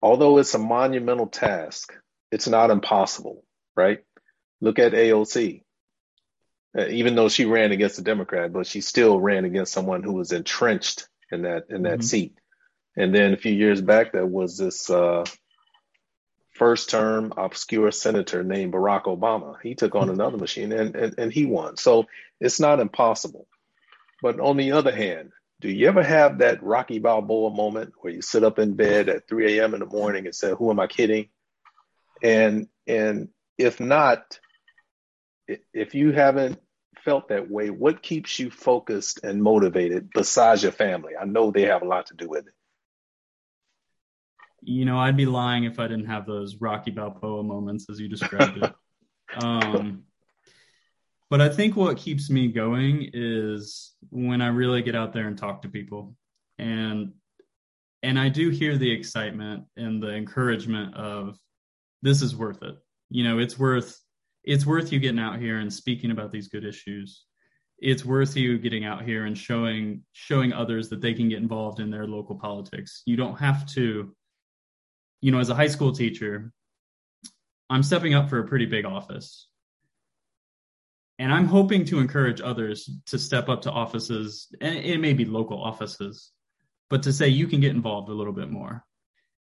Although it's a monumental task, it's not impossible, right? Look at AOC. Uh, even though she ran against a Democrat, but she still ran against someone who was entrenched in that in that mm-hmm. seat. And then a few years back, there was this uh, first term obscure senator named Barack Obama. He took on another machine and, and, and he won. So it's not impossible. But on the other hand, do you ever have that Rocky Balboa moment where you sit up in bed at 3 a.m. in the morning and say, Who am I kidding? And and if not, if you haven't felt that way, what keeps you focused and motivated besides your family? I know they have a lot to do with it. You know, I'd be lying if I didn't have those Rocky Balboa moments as you described it. Um, but I think what keeps me going is when I really get out there and talk to people. And and I do hear the excitement and the encouragement of this is worth it. You know, it's worth it's worth you getting out here and speaking about these good issues. It's worth you getting out here and showing showing others that they can get involved in their local politics. You don't have to you know, as a high school teacher, I'm stepping up for a pretty big office. And I'm hoping to encourage others to step up to offices, and it may be local offices, but to say you can get involved a little bit more.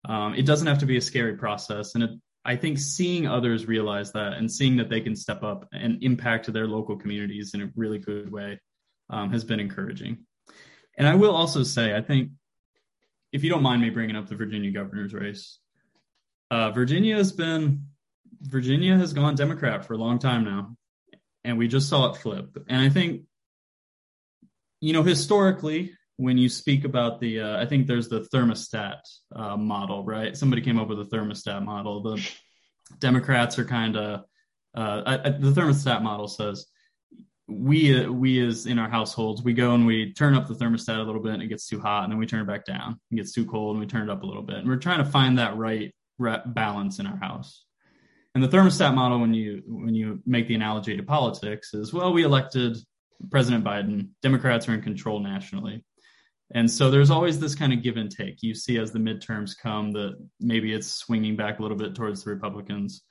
Um, it doesn't have to be a scary process. And it, I think seeing others realize that and seeing that they can step up and impact their local communities in a really good way um, has been encouraging. And I will also say, I think, if you don't mind me bringing up the Virginia governor's race, uh, Virginia has been Virginia has gone Democrat for a long time now, and we just saw it flip. And I think, you know, historically, when you speak about the, uh, I think there's the thermostat uh, model, right? Somebody came up with a thermostat model. The Democrats are kind of uh, the thermostat model says we we as in our households we go and we turn up the thermostat a little bit and it gets too hot and then we turn it back down it gets too cold and we turn it up a little bit and we're trying to find that right balance in our house. And the thermostat model, when you when you make the analogy to politics, is well, we elected President Biden. Democrats are in control nationally, and so there's always this kind of give and take. You see as the midterms come that maybe it's swinging back a little bit towards the Republicans,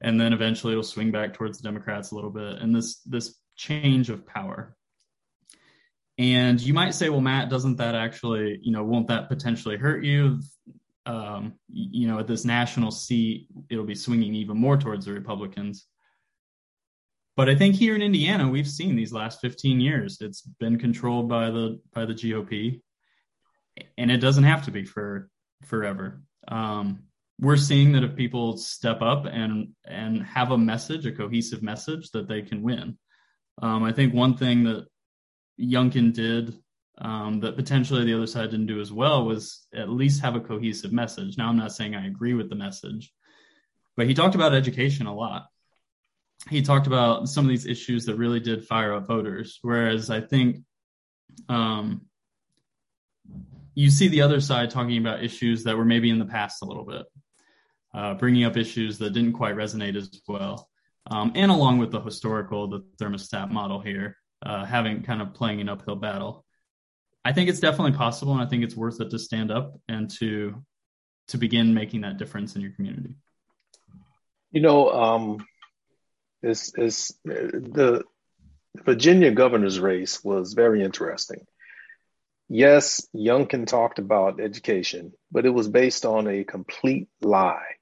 and then eventually it'll swing back towards the Democrats a little bit. And this this change of power. And you might say, well, Matt, doesn't that actually, you know, won't that potentially hurt you? Um, you know, at this national seat, it'll be swinging even more towards the Republicans. But I think here in Indiana, we've seen these last 15 years, it's been controlled by the by the GOP, and it doesn't have to be for forever. Um, we're seeing that if people step up and and have a message, a cohesive message, that they can win. Um, I think one thing that Youngkin did um, that potentially the other side didn't do as well was at least have a cohesive message. Now, I'm not saying I agree with the message, but he talked about education a lot. He talked about some of these issues that really did fire up voters. Whereas I think um, you see the other side talking about issues that were maybe in the past a little bit, uh, bringing up issues that didn't quite resonate as well. Um, and along with the historical, the thermostat model here, uh, having kind of playing an uphill battle. I think it's definitely possible, and I think it's worth it to stand up and to to begin making that difference in your community? You know, um, it's, it's the Virginia governor's race was very interesting. Yes, Youngkin talked about education, but it was based on a complete lie.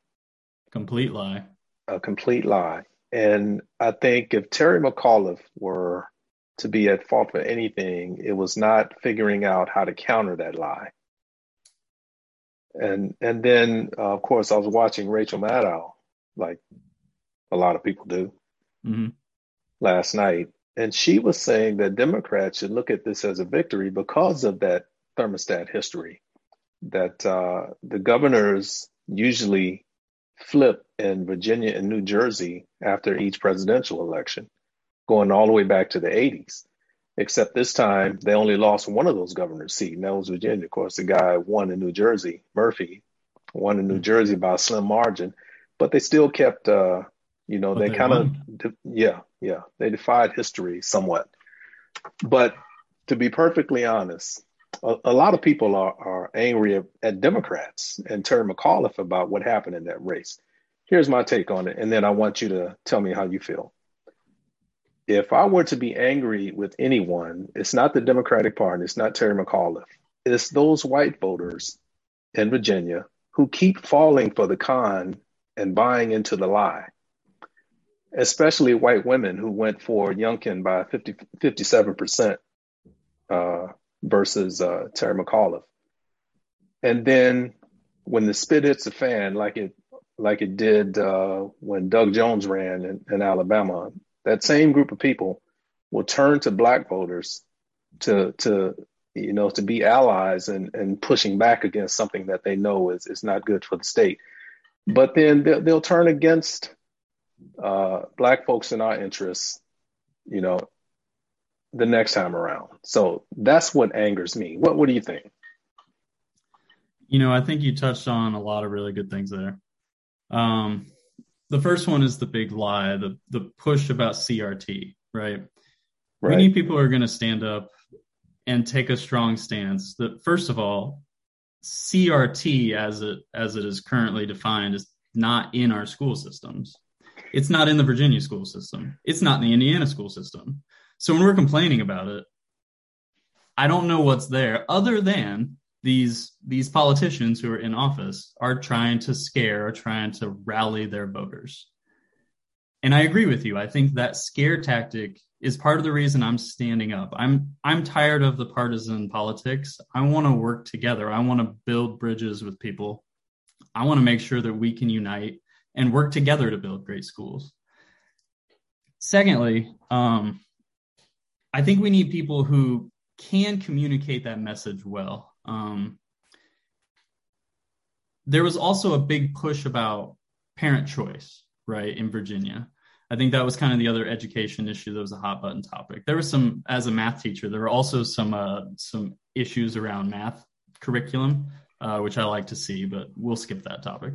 Complete lie. A complete lie. And I think if Terry McAuliffe were to be at fault for anything, it was not figuring out how to counter that lie. And and then uh, of course I was watching Rachel Maddow, like a lot of people do, mm-hmm. last night, and she was saying that Democrats should look at this as a victory because of that thermostat history. That uh, the governors usually flip in Virginia and New Jersey after each presidential election, going all the way back to the 80s. Except this time, they only lost one of those governor's seats, and that was Virginia. Of course, the guy won in New Jersey, Murphy, won in New Jersey by a slim margin, but they still kept, uh, you know, they, they kind of, yeah, yeah, they defied history somewhat. But to be perfectly honest, a, a lot of people are, are angry at Democrats and Terry McAuliffe about what happened in that race. Here's my take on it, and then I want you to tell me how you feel. If I were to be angry with anyone, it's not the Democratic Party, it's not Terry McAuliffe, it's those white voters in Virginia who keep falling for the con and buying into the lie especially white women who went for Youngkin by 50, 57% uh, versus uh, Terry McAuliffe. And then when the spit hits the fan, like it like it did uh, when Doug Jones ran in, in, Alabama, that same group of people will turn to black voters to to you know to be allies and, and pushing back against something that they know is, is not good for the state. But then they'll, they'll turn against uh, black folks in our interests, you know, the next time around. So that's what angers me. What What do you think? You know, I think you touched on a lot of really good things there. Um, the first one is the big lie, the the push about CRT, right? right. We need people who are going to stand up and take a strong stance. That first of all, CRT as it as it is currently defined is not in our school systems. It's not in the Virginia school system. It's not in the Indiana school system. So when we're complaining about it, I don't know what's there other than these these politicians who are in office are trying to scare or trying to rally their voters. And I agree with you. I think that scare tactic is part of the reason I'm standing up. I'm I'm tired of the partisan politics. I want to work together. I want to build bridges with people. I want to make sure that we can unite and work together to build great schools. Secondly, um, I think we need people who can communicate that message well. Um, there was also a big push about parent choice, right, in Virginia. I think that was kind of the other education issue that was a hot button topic. There was some, as a math teacher, there were also some uh, some issues around math curriculum, uh, which I like to see, but we'll skip that topic.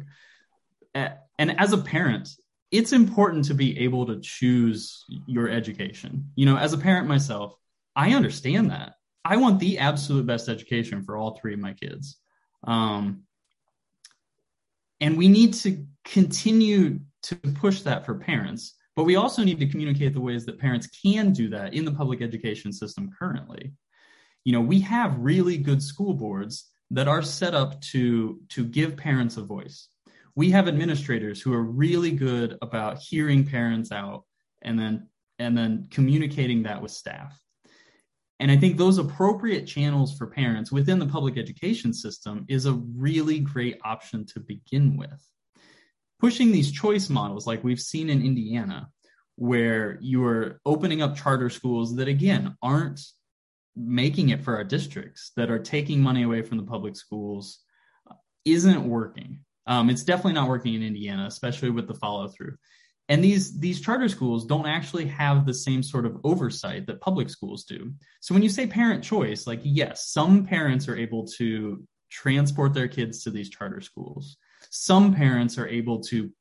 And as a parent, it's important to be able to choose your education. You know, as a parent myself, I understand that. I want the absolute best education for all three of my kids. Um, and we need to continue to push that for parents, but we also need to communicate the ways that parents can do that in the public education system currently. You know, we have really good school boards that are set up to to give parents a voice we have administrators who are really good about hearing parents out and then and then communicating that with staff and i think those appropriate channels for parents within the public education system is a really great option to begin with pushing these choice models like we've seen in indiana where you're opening up charter schools that again aren't making it for our districts that are taking money away from the public schools isn't working um, it's definitely not working in Indiana, especially with the follow through. And these these charter schools don't actually have the same sort of oversight that public schools do. So when you say parent choice, like yes, some parents are able to transport their kids to these charter schools. Some parents are able to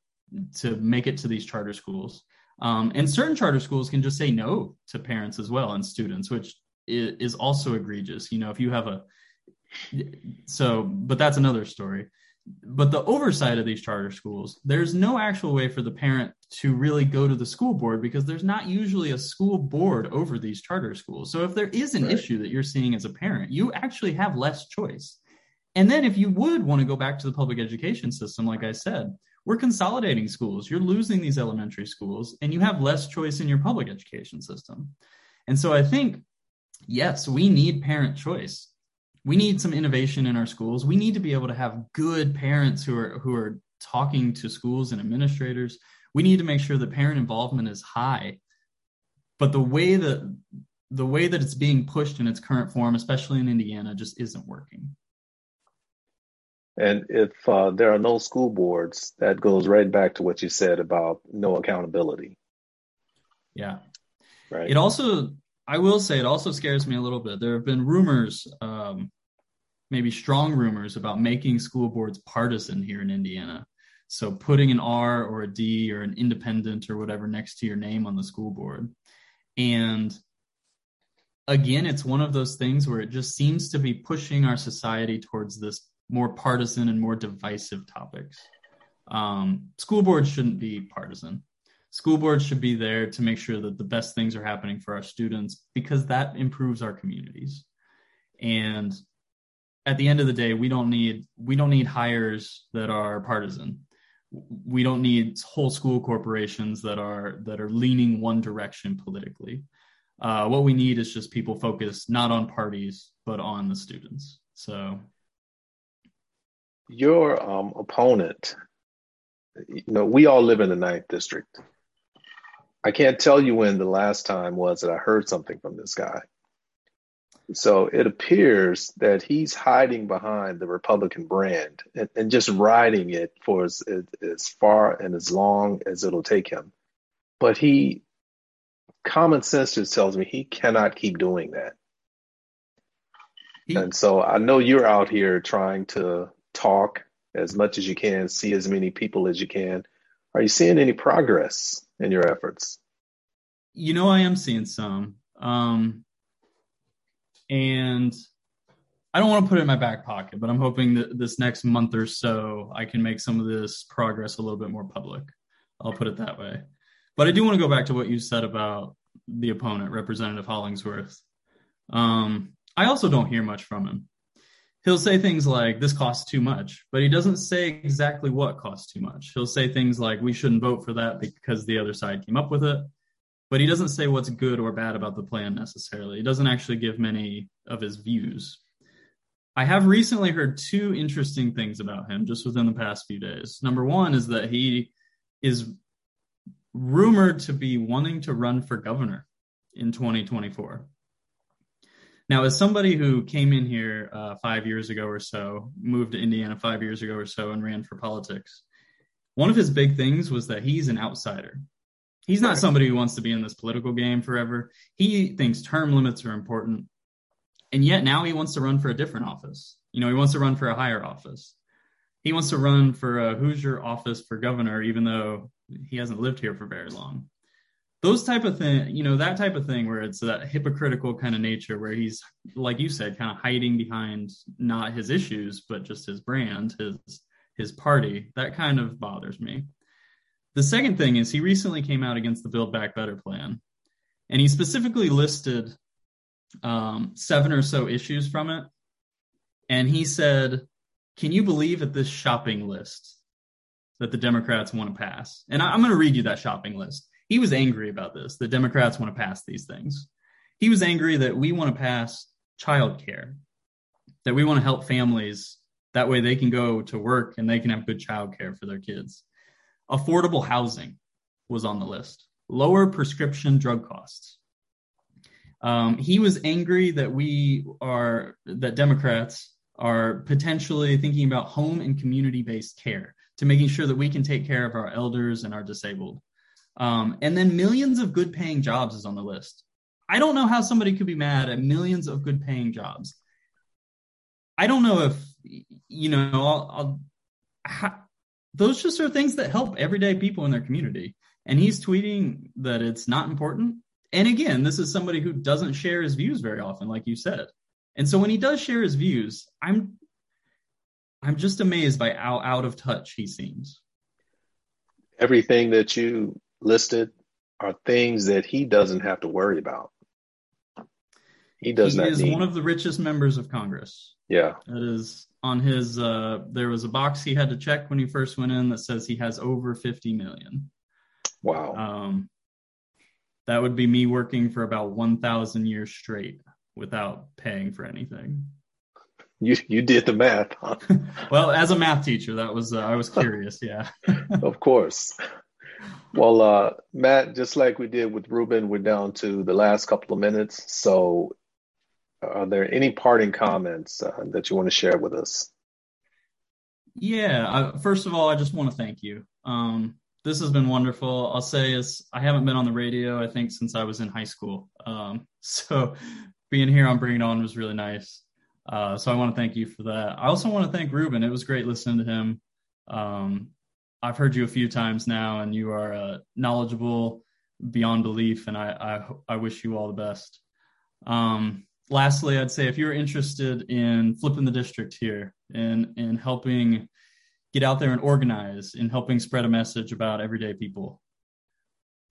to make it to these charter schools. Um, and certain charter schools can just say no to parents as well and students, which is also egregious. You know, if you have a so, but that's another story but the oversight of these charter schools, there's no actual way for the parent to really go to the school board because there's not usually a school board over these charter schools. So if there is an right. issue that you're seeing as a parent, you actually have less choice. And then if you would want to go back to the public education system, like I said, we're consolidating schools. You're losing these elementary schools and you have less choice in your public education system. And so I think, yes, we need parent choice we need some innovation in our schools. We need to be able to have good parents who are who are talking to schools and administrators. We need to make sure that parent involvement is high. But the way that the way that it's being pushed in its current form, especially in Indiana, just isn't working. And if uh, there are no school boards, that goes right back to what you said about no accountability. Yeah. Right. It also I will say it also scares me a little bit. There have been rumors, um, maybe strong rumors, about making school boards partisan here in Indiana. So putting an R or a D or an independent or whatever next to your name on the school board. And again, it's one of those things where it just seems to be pushing our society towards this more partisan and more divisive topics. Um, school boards shouldn't be partisan school boards should be there to make sure that the best things are happening for our students because that improves our communities. And at the end of the day we don't need we don't need hires that are partisan. We don't need whole school corporations that are that are leaning one direction politically. Uh, what we need is just people focused not on parties but on the students. So. Your um, opponent you know we all live in the ninth district I can't tell you when the last time was that I heard something from this guy. So it appears that he's hiding behind the Republican brand and, and just riding it for as, as far and as long as it'll take him. But he, common sense just tells me he cannot keep doing that. He, and so I know you're out here trying to talk as much as you can, see as many people as you can. Are you seeing any progress? in your efforts? You know, I am seeing some. Um, and I don't want to put it in my back pocket, but I'm hoping that this next month or so I can make some of this progress a little bit more public. I'll put it that way. But I do want to go back to what you said about the opponent, Representative Hollingsworth. Um, I also don't hear much from him he'll say things like this costs too much but he doesn't say exactly what costs too much. He'll say things like we shouldn't vote for that because the other side came up with it but he doesn't say what's good or bad about the plan necessarily. He doesn't actually give many of his views. I have recently heard two interesting things about him just within the past few days. Number one is that he is rumored to be wanting to run for governor in 2024 now, as somebody who came in here uh, five years ago or so, moved to Indiana five years ago or so, and ran for politics, one of his big things was that he's an outsider. He's not somebody who wants to be in this political game forever. He thinks term limits are important. And yet now he wants to run for a different office. You know, he wants to run for a higher office. He wants to run for a Hoosier office for governor, even though he hasn't lived here for very long those type of thing you know that type of thing where it's that hypocritical kind of nature where he's like you said kind of hiding behind not his issues but just his brand his his party. That kind of bothers me. The second thing is he recently came out against the build back better plan and he specifically listed um, seven or so issues from it and he said can you believe at this shopping list that the democrats want to pass? And I, i'm going to read you that shopping list he was angry about this. The Democrats want to pass these things. He was angry that we want to pass child care, that we want to help families. That way they can go to work and they can have good child care for their kids. Affordable housing was on the list. Lower prescription drug costs. Um, he was angry that we are, that Democrats are potentially thinking about home and community based care to making sure that we can take care of our elders and our disabled. Um, and then millions of good paying jobs is on the list. I don't know how somebody could be mad at millions of good paying jobs. I don't know if, you know, I'll, I'll, ha, those just are things that help everyday people in their community. And he's tweeting that it's not important. And again, this is somebody who doesn't share his views very often, like you said. And so when he does share his views, I'm I'm just amazed by how out of touch he seems. Everything that you listed are things that he doesn't have to worry about. He does he not He is need. one of the richest members of Congress. yeah, That is on his. Uh, there was a box he had to check when he first went in that says he has over 50 million. wow. Um, that would be me working for about 1,000 years straight without paying for anything. you you did the math, huh? Well, as a math teacher, that was uh, I was curious. Yeah. of course. Well, uh, Matt, just like we did with Ruben, we're down to the last couple of minutes. So, are there any parting comments uh, that you want to share with us? Yeah. I, first of all, I just want to thank you. Um, this has been wonderful. I'll say is I haven't been on the radio I think since I was in high school. Um, so being here on Bring It On was really nice. Uh, so I want to thank you for that. I also want to thank Ruben. It was great listening to him. Um, I've heard you a few times now, and you are uh, knowledgeable beyond belief, and I, I I wish you all the best. Um, lastly, I'd say if you're interested in flipping the district here and and helping get out there and organize in helping spread a message about everyday people,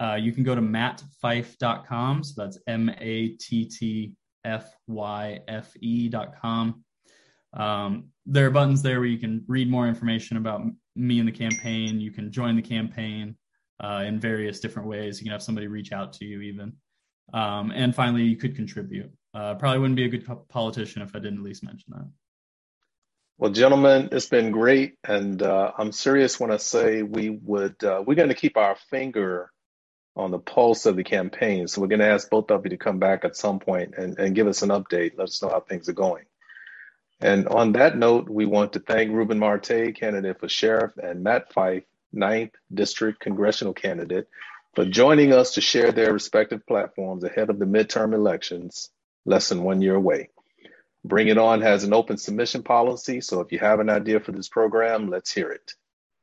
uh, you can go to mattfyfe.com. So that's M A T T F Y F E.com. Um, there are buttons there where you can read more information about me and the campaign. You can join the campaign uh, in various different ways. You can have somebody reach out to you, even. Um, and finally, you could contribute. Uh, probably wouldn't be a good politician if I didn't at least mention that. Well, gentlemen, it's been great, and uh, I'm serious when I say we would. Uh, we're going to keep our finger on the pulse of the campaign. So we're going to ask both of you to come back at some point and, and give us an update. Let us know how things are going. And on that note, we want to thank Ruben Marte, candidate for sheriff, and Matt Fyfe, 9th District Congressional candidate, for joining us to share their respective platforms ahead of the midterm elections, less than one year away. Bring It On has an open submission policy, so if you have an idea for this program, let's hear it.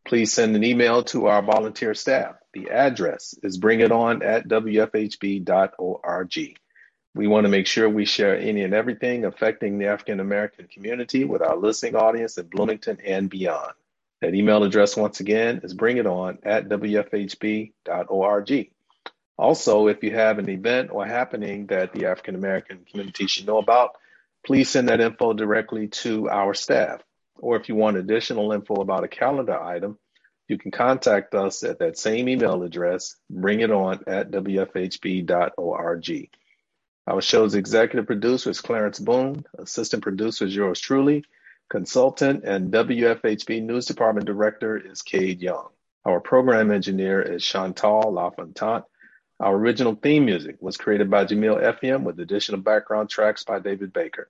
Please send an email to our volunteer staff. The address is bringiton at wfhb.org. We want to make sure we share any and everything affecting the African American community with our listening audience in Bloomington and beyond. That email address, once again, is bringiton at wfhb.org. Also, if you have an event or happening that the African American community should know about, please send that info directly to our staff. Or if you want additional info about a calendar item, you can contact us at that same email address, bringiton at wfhb.org. Our show's executive producer is Clarence Boone, assistant producer is yours truly, consultant and WFHB News Department director is Cade Young. Our program engineer is Chantal LaFontant. Our original theme music was created by Jamil Effiam with additional background tracks by David Baker.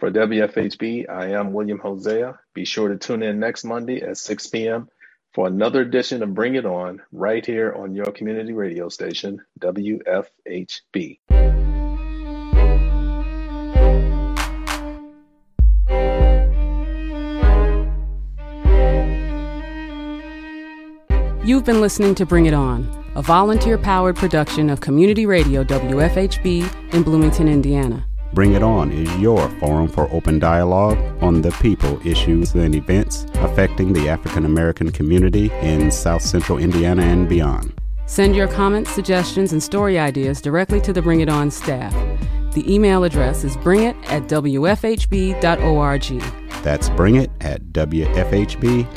For WFHB, I am William Hosea. Be sure to tune in next Monday at 6 p.m. for another edition of Bring It On right here on your community radio station, WFHB. You've been listening to Bring It On, a volunteer powered production of Community Radio WFHB in Bloomington, Indiana. Bring It On is your forum for open dialogue on the people, issues, and events affecting the African American community in South Central Indiana and beyond. Send your comments, suggestions, and story ideas directly to the Bring It On staff. The email address is bringit at wfhb.org. That's bringit at wfhb.org.